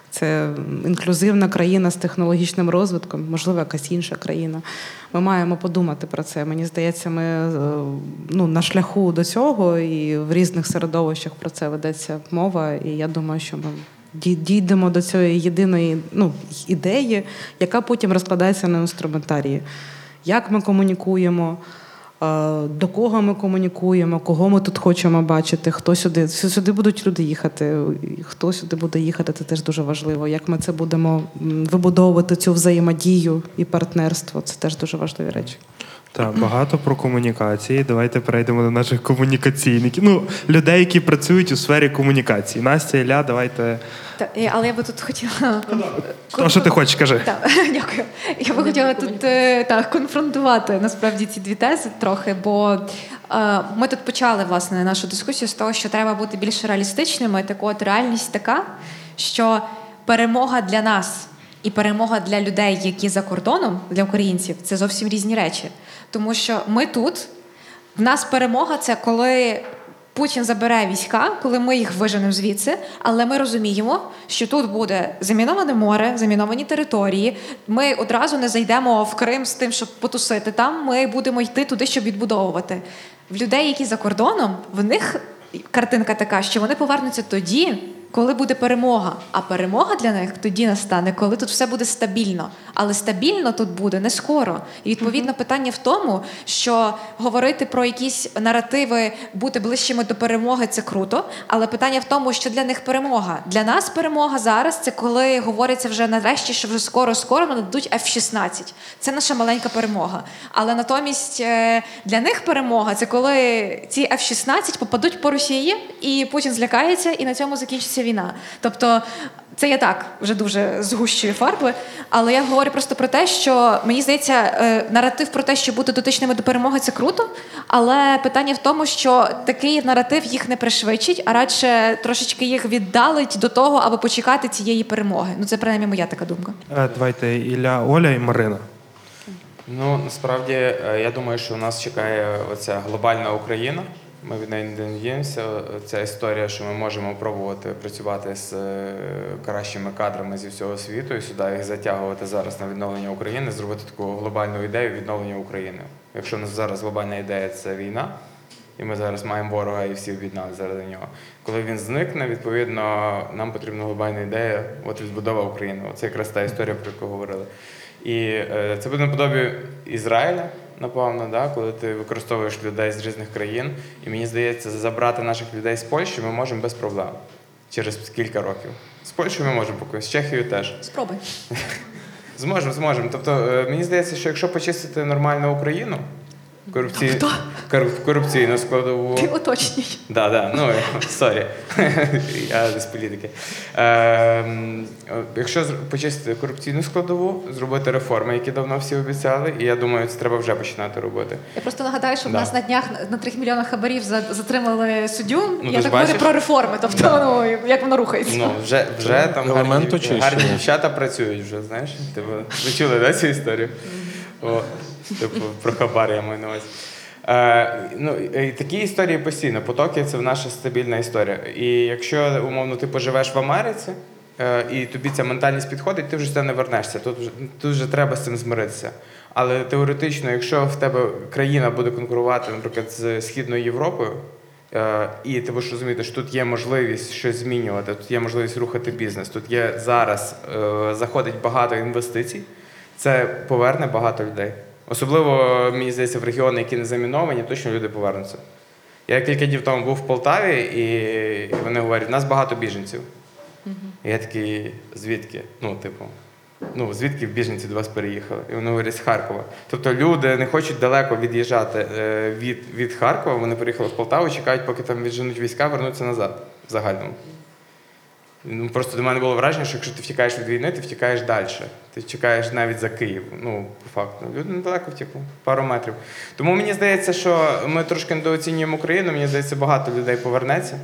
Це інклюзивна країна з технологічним розвитком, можливо, якась інша країна. Ми маємо подумати про це. Мені здається, ми е, ну, на шляху до цього і в різних середовищах про це ведеться мова. І я думаю, що ми дійдемо до цієї єдиної ну, ідеї, яка потім розкладається на інструментарії. Як ми комунікуємо, е, до кого ми комунікуємо, кого ми тут хочемо бачити, хто сюди. Сюди будуть люди їхати. Хто сюди буде їхати, це теж дуже важливо. Як ми це будемо вибудовувати цю взаємодію і партнерство, це теж дуже важливі речі.
Так, багато про комунікації. Давайте перейдемо до наших комунікаційників. Ну, людей, які працюють у сфері комунікації. Настя, Ілля, давайте.
Та, але я би тут хотіла.
То, <laughs> що ти хочеш, кажи.
Так, <laughs> дякую. Я би хотіла тут е, так, конфронтувати насправді ці дві тези трохи, бо е, ми тут почали власне нашу дискусію з того, що треба бути більш реалістичними. Так от реальність така, що перемога для нас і перемога для людей, які за кордоном, для українців, це зовсім різні речі. Тому що ми тут, в нас перемога це коли Путін забере війська, коли ми їх виженемо звідси, але ми розуміємо, що тут буде заміноване море, заміновані території. Ми одразу не зайдемо в Крим з тим, щоб потусити там. Ми будемо йти туди, щоб відбудовувати. В людей, які за кордоном, в них картинка така, що вони повернуться тоді, коли буде перемога. А перемога для них тоді настане, коли тут все буде стабільно. Але стабільно тут буде не скоро. І відповідно питання в тому, що говорити про якісь наративи, бути ближчими до перемоги це круто. Але питання в тому, що для них перемога. Для нас перемога зараз це коли говориться вже нарешті, що вже скоро скоро нам дадуть F-16. Це наша маленька перемога. Але натомість е, для них перемога це коли ці F-16 попадуть по Росії, і Путін злякається, і на цьому закінчиться війна. Тобто. Це я так вже дуже згущую фарби, але я говорю просто про те, що мені здається, е, наратив про те, що бути дотичними до перемоги це круто. Але питання в тому, що такий наратив їх не пришвидшить, а радше трошечки їх віддалить до того, аби почекати цієї перемоги. Ну це принаймні моя така думка.
Е, Давайте Ілля, Оля і Марина.
Ну насправді е, я думаю, що у нас чекає оця глобальна Україна. Ми від неї не надіємося. Ця історія, що ми можемо пробувати працювати з е, кращими кадрами зі всього світу і сюди їх затягувати зараз на відновлення України, зробити таку глобальну ідею відновлення України. Якщо у нас зараз глобальна ідея це війна, і ми зараз маємо ворога і всі об'єднали заради нього. Коли він зникне, відповідно, нам потрібна глобальна ідея, от відбудова України. Це якраз та історія, про яку говорили. І е, це буде наподобі Ізраїля, напевно, да? коли ти використовуєш людей з різних країн. І мені здається, забрати наших людей з Польщі ми можемо без проблем через кілька років. З Польщею ми можемо поки, з Чехією теж.
Спробуй. <laughs>
Зможемо, зможемо. Тобто, е, мені здається, що якщо почистити нормальну Україну, корупцій... кор- корупційну складову.
Ти уточнюй.
Да, да, ну сорі. Я з політики. Ем, якщо почистити корупційну складову, зробити реформи, які давно всі обіцяли, і я думаю, це треба вже починати робити.
Я просто нагадаю, що в нас на днях на 3 мільйонах хабарів затримали суддю.
Ну,
я так говорю про реформи. Тобто, ну як воно рухається.
Ну, вже, вже там гарні, гарні дівчата працюють вже, знаєш? Ви ви чули, да, цю історію? О, типу, про хабар я маю на увазі. Е, ну, такі історії постійно. Потоки це наша стабільна історія. І якщо умовно ти поживеш в Америці, е, і тобі ця ментальність підходить, ти вже сюди не вернешся. Тут тут вже треба з цим змиритися. Але теоретично, якщо в тебе країна буде конкурувати, наприклад, з Східною Європою, е, і ти будеш розуміти, що тут є можливість щось змінювати, тут є можливість рухати бізнес, тут є зараз е, заходить багато інвестицій, це поверне багато людей. Особливо, мені здається, в регіони, які не заміновані, точно люди повернуться. Я кілька днів тому був в Полтаві, і вони говорять, у нас багато біженців. І я такий, звідки? Ну, типу, ну, звідки біженці до вас переїхали? І вони говорять, з Харкова. Тобто люди не хочуть далеко від'їжджати е, від, від Харкова, вони переїхали в Полтаву, чекають, поки там відженуть війська, вернуться назад в загальному. Ну, просто до мене було враження, що якщо ти втікаєш від війни, ти втікаєш далі. Ти чекаєш навіть за Київ. Ну, по факту. Люди недалеко втекли, пару метрів. Тому мені здається, що ми трошки недооцінюємо Україну. Мені здається, багато людей повернеться.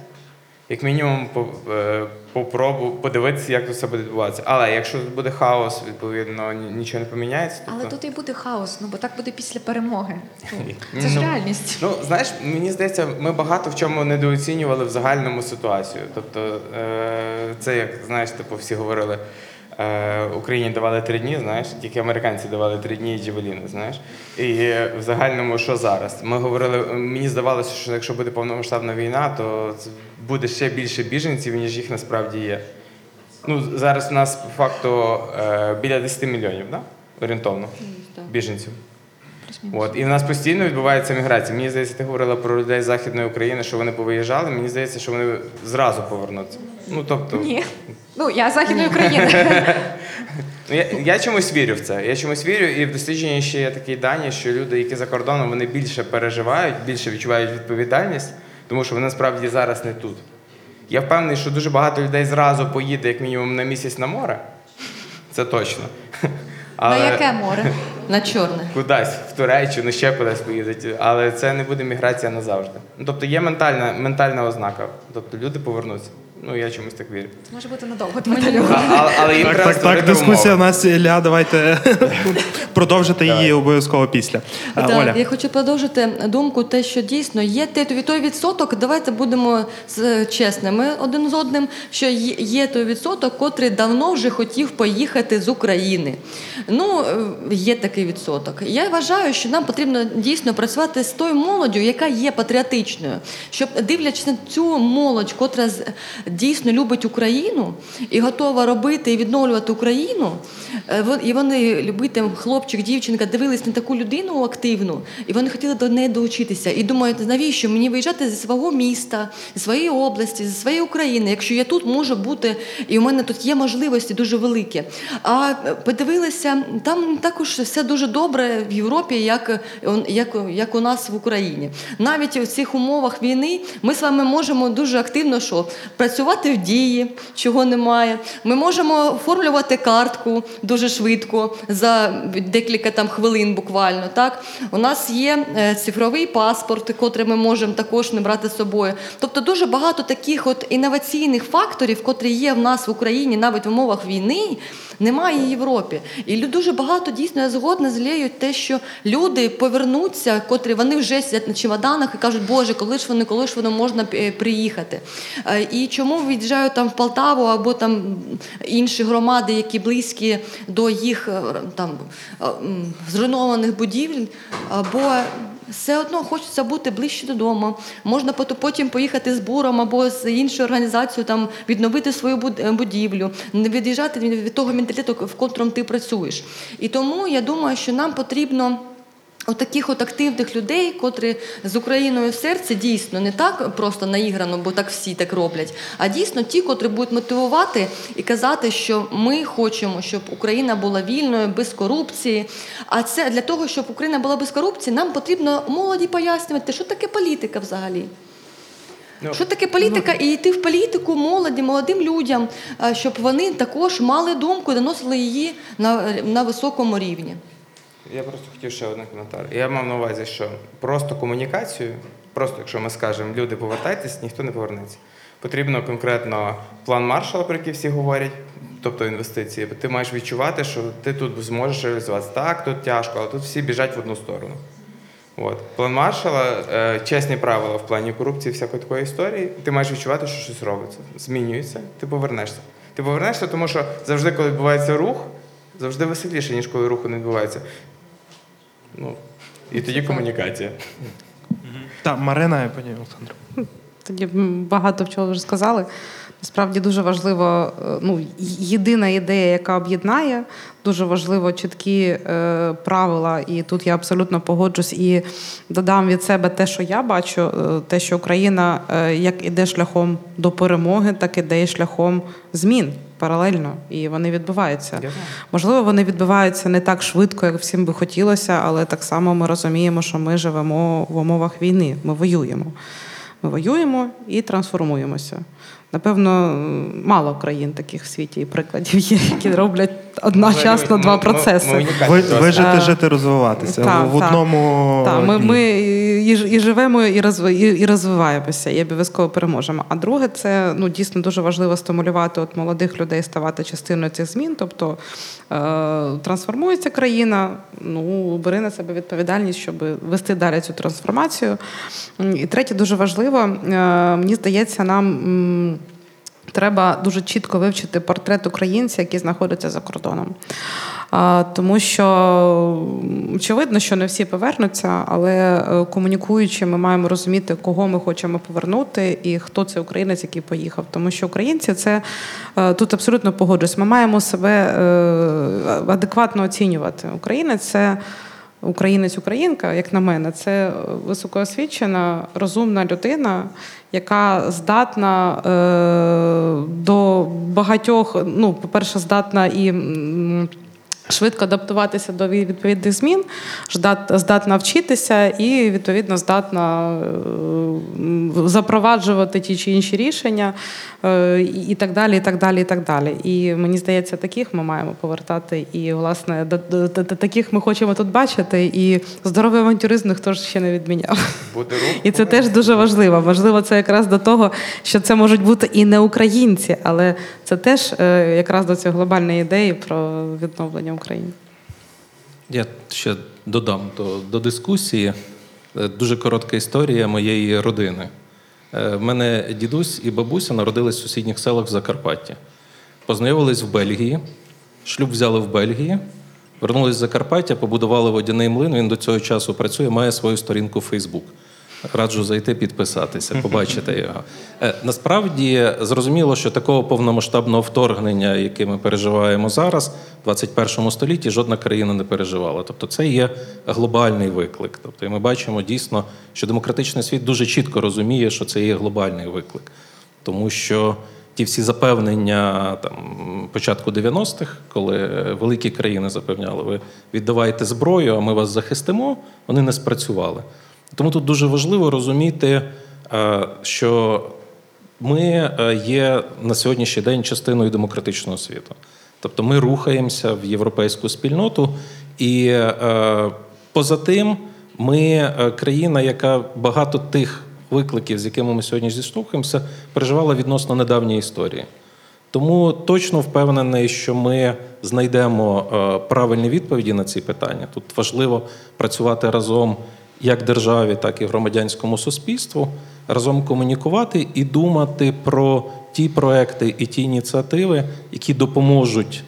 Як мінімум, е, попробу подивитися, як це все буде відбуватися. Але якщо тут буде хаос, відповідно, нічого не поміняється.
Але
тобто-
тут і буде хаос, ну бо так буде після перемоги. Це ж
Ну,
реальність.
Ну, знаєш, мені здається, ми багато в чому недооцінювали в загальному ситуацію. Тобто, е, це як знаєш, типу, всі говорили. Е, Україні давали три дні, знаєш, тільки американці давали три дні і джевеліни, знаєш. І в загальному, що зараз? Ми говорили, мені здавалося, що якщо буде повномасштабна війна, то буде ще більше біженців, ніж їх насправді є. Ну, зараз у нас по факту е, біля 10 мільйонів, да? орієнтовно, біженців. От, і в нас постійно відбувається міграція. Мені здається, ти говорила про людей з Західної України, що вони повиїжджали. Мені здається, що вони зразу повернуться. Ну, тобто,
Ні. Ну, я з Західної України. <laughs>
Ну, я, я чомусь вірю в це. Я чомусь вірю, і в дослідженні ще є такі дані, що люди, які за кордоном, вони більше переживають, більше відчувають відповідальність, тому що вони насправді зараз не тут. Я впевнений, що дуже багато людей зразу поїде, як мінімум, на місяць на море. Це точно.
На яке море? <laughs>
На чорне.
Кудись, в Туреччину, ще кудись поїдуть. Але це не буде міграція назавжди. Ну, тобто є ментальна, ментальна ознака. Тобто люди повернуться. Ну, я чомусь так вірю.
Це може бути надовго.
А, але, але їм
Так, так, так, дискусія у
умови.
нас Ілля. Давайте <laughs> продовжити її обов'язково після.
Так,
Оля.
я хочу продовжити думку, те, що дійсно є той, той відсоток. Давайте будемо з- чесними один з одним, що є- є той відсоток, котрий давно вже хотів поїхати з України. Ну, е, є такий відсоток. Я вважаю, що нам потрібно дійсно працювати з тою молоддю, яка є патріотичною, щоб дивлячись на цю молодь, котра з- дійсно любить Україну і готова робити і відновлювати Україну. е, І вони любити хлопчик, дівчинка, дивились на таку людину активну, і вони хотіли до неї долучитися. І думають, навіщо мені виїжджати зі свого міста, зі своєї області, зі своєї України, якщо я тут можу бути, і у мене тут є можливості дуже великі. А е, подивилися, там також все дуже добре в Європі, як, як, як у нас в Україні. Навіть в цих умовах війни ми з вами можемо дуже активно що? працювати в дії, чого немає. Ми можемо оформлювати картку дуже швидко за декілька там хвилин буквально. Так? У нас є е, цифровий паспорт, котрий ми можемо також не брати з собою. Тобто дуже багато таких от інноваційних факторів, котрі є в нас в Україні навіть в умовах війни, немає в Європі. І дуже багато дійсно я згодна з Леєю те, що люди повернуться, котрі вони вже сидять на чемоданах і кажуть, Боже, коли ж вони, коли ж воно можна е, приїхати. Е, І чому від'їжджають там в Полтаву або там інші громади, які близькі до їх е, там е, зруйнованих будівель, або все одно хочеться бути ближче додому. Можна потім поїхати з буром або з іншою організацією, там відновити свою е, будівлю, не від'їжджати від від того менталітету, в котрому ти працюєш. І тому я думаю, що нам потрібно. От от активних людей, котрі з Україною в серці дійсно не так просто наіграно, бо так всі так роблять, а дійсно ті, котрі будуть мотивувати і казати, що ми хочемо, щоб Україна була вільною, без корупції. А це для того, щоб Україна була без корупції, нам потрібно молоді пояснювати, що таке політика взагалі.
Ну,
Що таке політика? І йти в політику молоді, молодим людям, щоб вони також мали думку і доносили її на, на високому рівні.
Я просто хотів ще один коментар. Я мав на увазі, що просто комунікацію, просто якщо ми скажемо, люди повертайтесь, ніхто не повернеться. Потрібно конкретно план маршала, про який всі говорять, тобто інвестиції. Ти маєш відчувати, що ти тут зможеш реалізуватися. Так, тут тяжко, але тут всі біжать в одну сторону. От. План Маршала, е, чесні правила в плані корупції, всякої такої історії. Ти маєш відчувати, що щось робиться, змінюється, ти повернешся. Ти повернешся, тому що завжди, коли відбувається рух, завжди веселіше, ніж коли руху не відбувається. Ну, і тоді комунікація.
Так, Марина і пані Олександра.
Тоді багато в чого вже сказали. Насправді дуже важливо, е, ну, єдина ідея, яка об'єднає, дуже важливо чіткі е, правила. І тут я абсолютно погоджусь і додам від себе те, що я бачу, е, те, що Україна е, як іде шляхом до перемоги, так іде і шляхом змін паралельно, і вони відбуваються. Можливо, вони відбуваються не так швидко, як всім би хотілося, але так само ми розуміємо, що ми живемо в умовах війни, ми воюємо. Ми воюємо і трансформуємося. Напевно, мало країн таких в світі і прикладів є, які роблять одночасно два процеси.
Ви, вижити, жити, розвиватися
та,
в, одному.
Та, ми, ми і, і живемо, і, розви, і, і розвиваємося, і обов'язково переможемо. А друге, це ну, дійсно дуже важливо стимулювати от молодих людей ставати частиною цих змін. Тобто е, трансформується країна, ну, бери на себе відповідальність, щоб вести далі цю трансформацію. І третє, дуже важливо, е, мені здається, нам. Треба дуже чітко вивчити портрет українця, який знаходиться за кордоном. Тому що очевидно, що не всі повернуться, але е, комунікуючи, ми маємо розуміти, кого ми хочемо повернути і хто це українець, який поїхав. Тому що українці це е, тут абсолютно погоджуюсь. Ми маємо себе е, адекватно оцінювати. Українець це. Українець-українка, як на мене, це високоосвічена, розумна людина, яка здатна е, до багатьох, ну, по-перше, здатна і. Швидко адаптуватися до відповідних змін, здатна вчитися і відповідно здатна е, запроваджувати ті чи інші рішення е, і так далі. І так далі, і так далі. І мені здається, таких ми маємо повертати. І власне таких ми хочемо тут бачити. І здоровий авантюризм ніхто ж ще не відміняв. І це теж дуже важливо. Важливо це якраз до того, що це можуть бути і не українці, але це теж е, якраз до цієї глобальної ідеї про відновлення України.
Я ще додам до, до дискусії. Е, Дуже коротка історія моєї родини. Е, В мене дідусь і бабуся народились в сусідніх селах в Закарпатті. Познайомились в Бельгії, шлюб взяли в Бельгії, вернулись з Закарпаття, побудували водяний млин. Він до цього часу працює, має свою сторінку в Фейсбук. Раджу зайти, підписатися, <laughs> побачити його. Е, Насправді зрозуміло, що такого повномасштабного вторгнення, яке ми переживаємо зараз, в 21 столітті, жодна країна не переживала. Тобто, це є глобальний виклик. Тобто, і ми бачимо дійсно, що демократичний світ дуже чітко розуміє, що це є глобальний виклик, тому що. Ті всі запевнення там початку 90-х, коли великі країни запевняли, ви віддавайте зброю, а ми вас захистимо, вони не спрацювали. Тому тут дуже важливо розуміти, е, що ми е, є на сьогоднішній день частиною демократичного світу. Тобто ми рухаємося в європейську спільноту, і е, поза тим, ми країна, яка багато тих викликів, з якими ми сьогодні зіштовхуємося, переживала відносно недавньої історії. Тому точно впевнений, що ми знайдемо правильні відповіді на ці питання. Тут важливо працювати разом як державі, так і громадянському суспільству, разом комунікувати і думати про ті проекти і ті ініціативи, які допоможуть,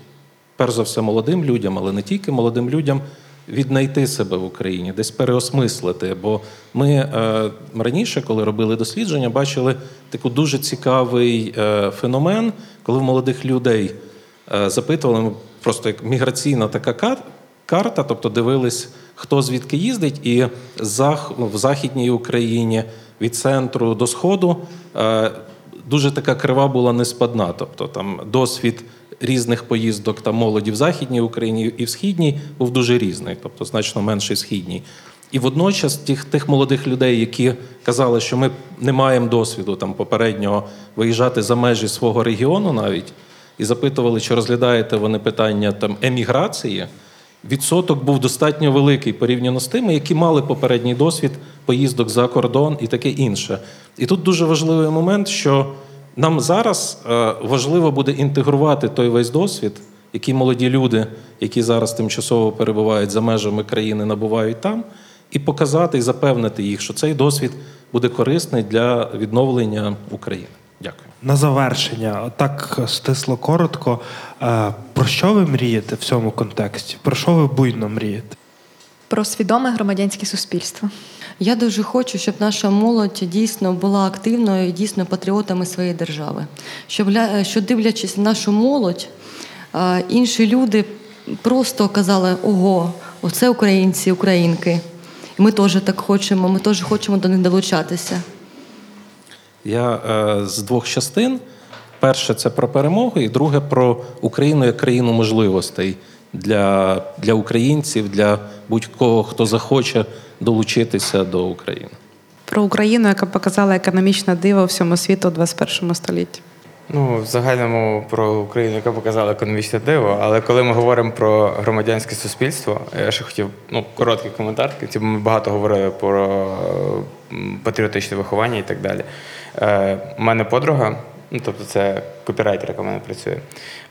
перш за все, молодим людям, але не тільки молодим людям. Віднайти себе в Україні, десь переосмислити. Бо ми е, раніше, коли робили дослідження, бачили таку дуже цікавий е, феномен, коли в молодих людей е, запитували просто як міграційна така карта, тобто дивились, хто звідки їздить, і в Західній Україні від центру до сходу е, дуже така крива була неспадна. Тобто там досвід різних поїздок там молоді в Західній Україні і в Східній був дуже різний, тобто значно менший східній. І водночас тих, тих молодих людей, які казали, що ми не маємо досвіду там попереднього виїжджати за межі свого регіону навіть, і запитували, чи розглядаєте вони питання там еміграції, відсоток був достатньо великий порівняно з тими, які мали попередній досвід поїздок за кордон і таке інше. І тут дуже важливий момент, що нам зараз е, важливо буде інтегрувати той весь досвід, який молоді люди, які зараз тимчасово перебувають за межами країни, набувають там, і показати, і запевнити їх, що цей досвід буде корисний для відновлення України. Дякую.
На завершення, так стисло коротко. е, Про що ви мрієте в цьому контексті? Про що ви буйно мрієте?
Про свідоме громадянське суспільство.
Я дуже хочу, щоб наша молодь дійсно була активною і дійсно патріотами своєї держави. Щоб, що дивлячись на нашу молодь, е, інші люди просто казали: ого, оце українці, українки. І ми теж так хочемо, ми теж хочемо до них долучатися.
Я е, з двох частин. Перше це про перемогу, і друге про Україну як країну можливостей для, для українців, для будь-кого, хто захоче долучитися до України.
Про Україну, яка показала економічне диво всьому світу у 21 столітті.
Ну, в загальному про Україну, яка показала економічне диво, але коли ми говоримо про громадянське суспільство, я ще хотів ну, короткий коментар. Ті ми багато говорили про патріотичне виховання і так далі. Е, У мене подруга, ну тобто це копірайтер, яка в мене працює,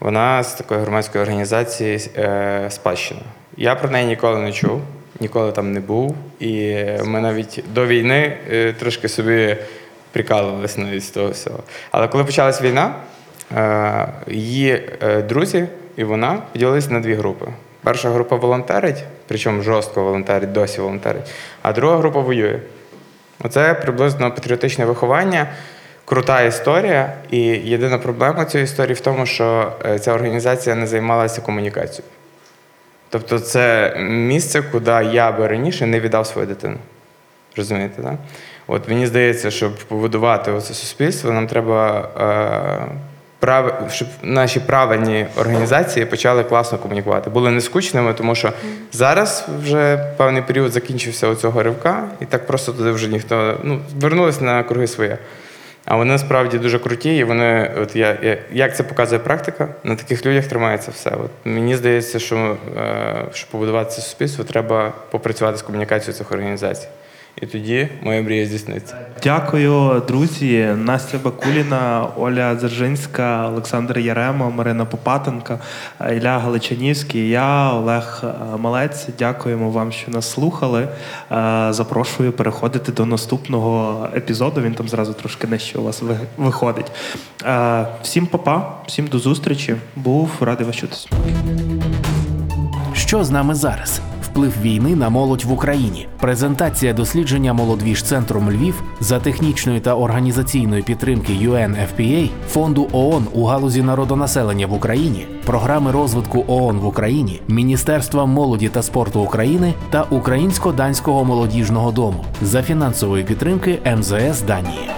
вона з такої громадської організації е, спадщина. Я про неї ніколи не чув, ніколи там не був. І ми навіть до війни е, трошки собі прикалувалися навіть з того всього. Але коли почалась війна, е, її е, друзі і вона поділилися на дві групи. Перша група волонтерить, причому жорстко волонтерить, досі волонтерить, а друга група воює. Оце приблизно патріотичне виховання, крута історія. І єдина проблема цієї історії в тому, що е, ця організація не займалася комунікацією. Тобто це місце, куди я би раніше не віддав свою дитину. Розумієте, так? От мені здається, щоб побудувати оце суспільство, нам треба, е, прав... щоб наші правильні організації почали класно комунікувати. Були не скучними, тому що зараз вже певний період закінчився у цього ривка, і так просто туди вже ніхто ну, вернулись на круги своє. А вони насправді дуже круті, і вони, от я, я як це показує практика, на таких людях тримається все. От мені здається, що е, щоб побудувати це суспільство, треба попрацювати з комунікацією цих організацій. І тоді моя мрія здійсниться.
Дякую, друзі. Настя Бакуліна, Оля Дзержинська, Олександр Яремо, Марина Попатенка, Ілля Галичанівський, я, Олег е, Малець. Дякуємо вам, що нас слухали. Е, Запрошую переходити до наступного епізоду. Він там зразу трошки нижче у вас виходить. Е, Всім папа, всім до зустрічі. Був радий вас чутись.
Що з нами зараз? Вплив війни на молодь в Україні. Презентація дослідження молодвіж центром Львів за технічної та організаційної підтримки UNFPA, фонду ООН у галузі народонаселення в Україні, програми розвитку ООН в Україні, Міністерства молоді та спорту України та Українсько-данського молодіжного дому за фінансової підтримки МЗС Данії.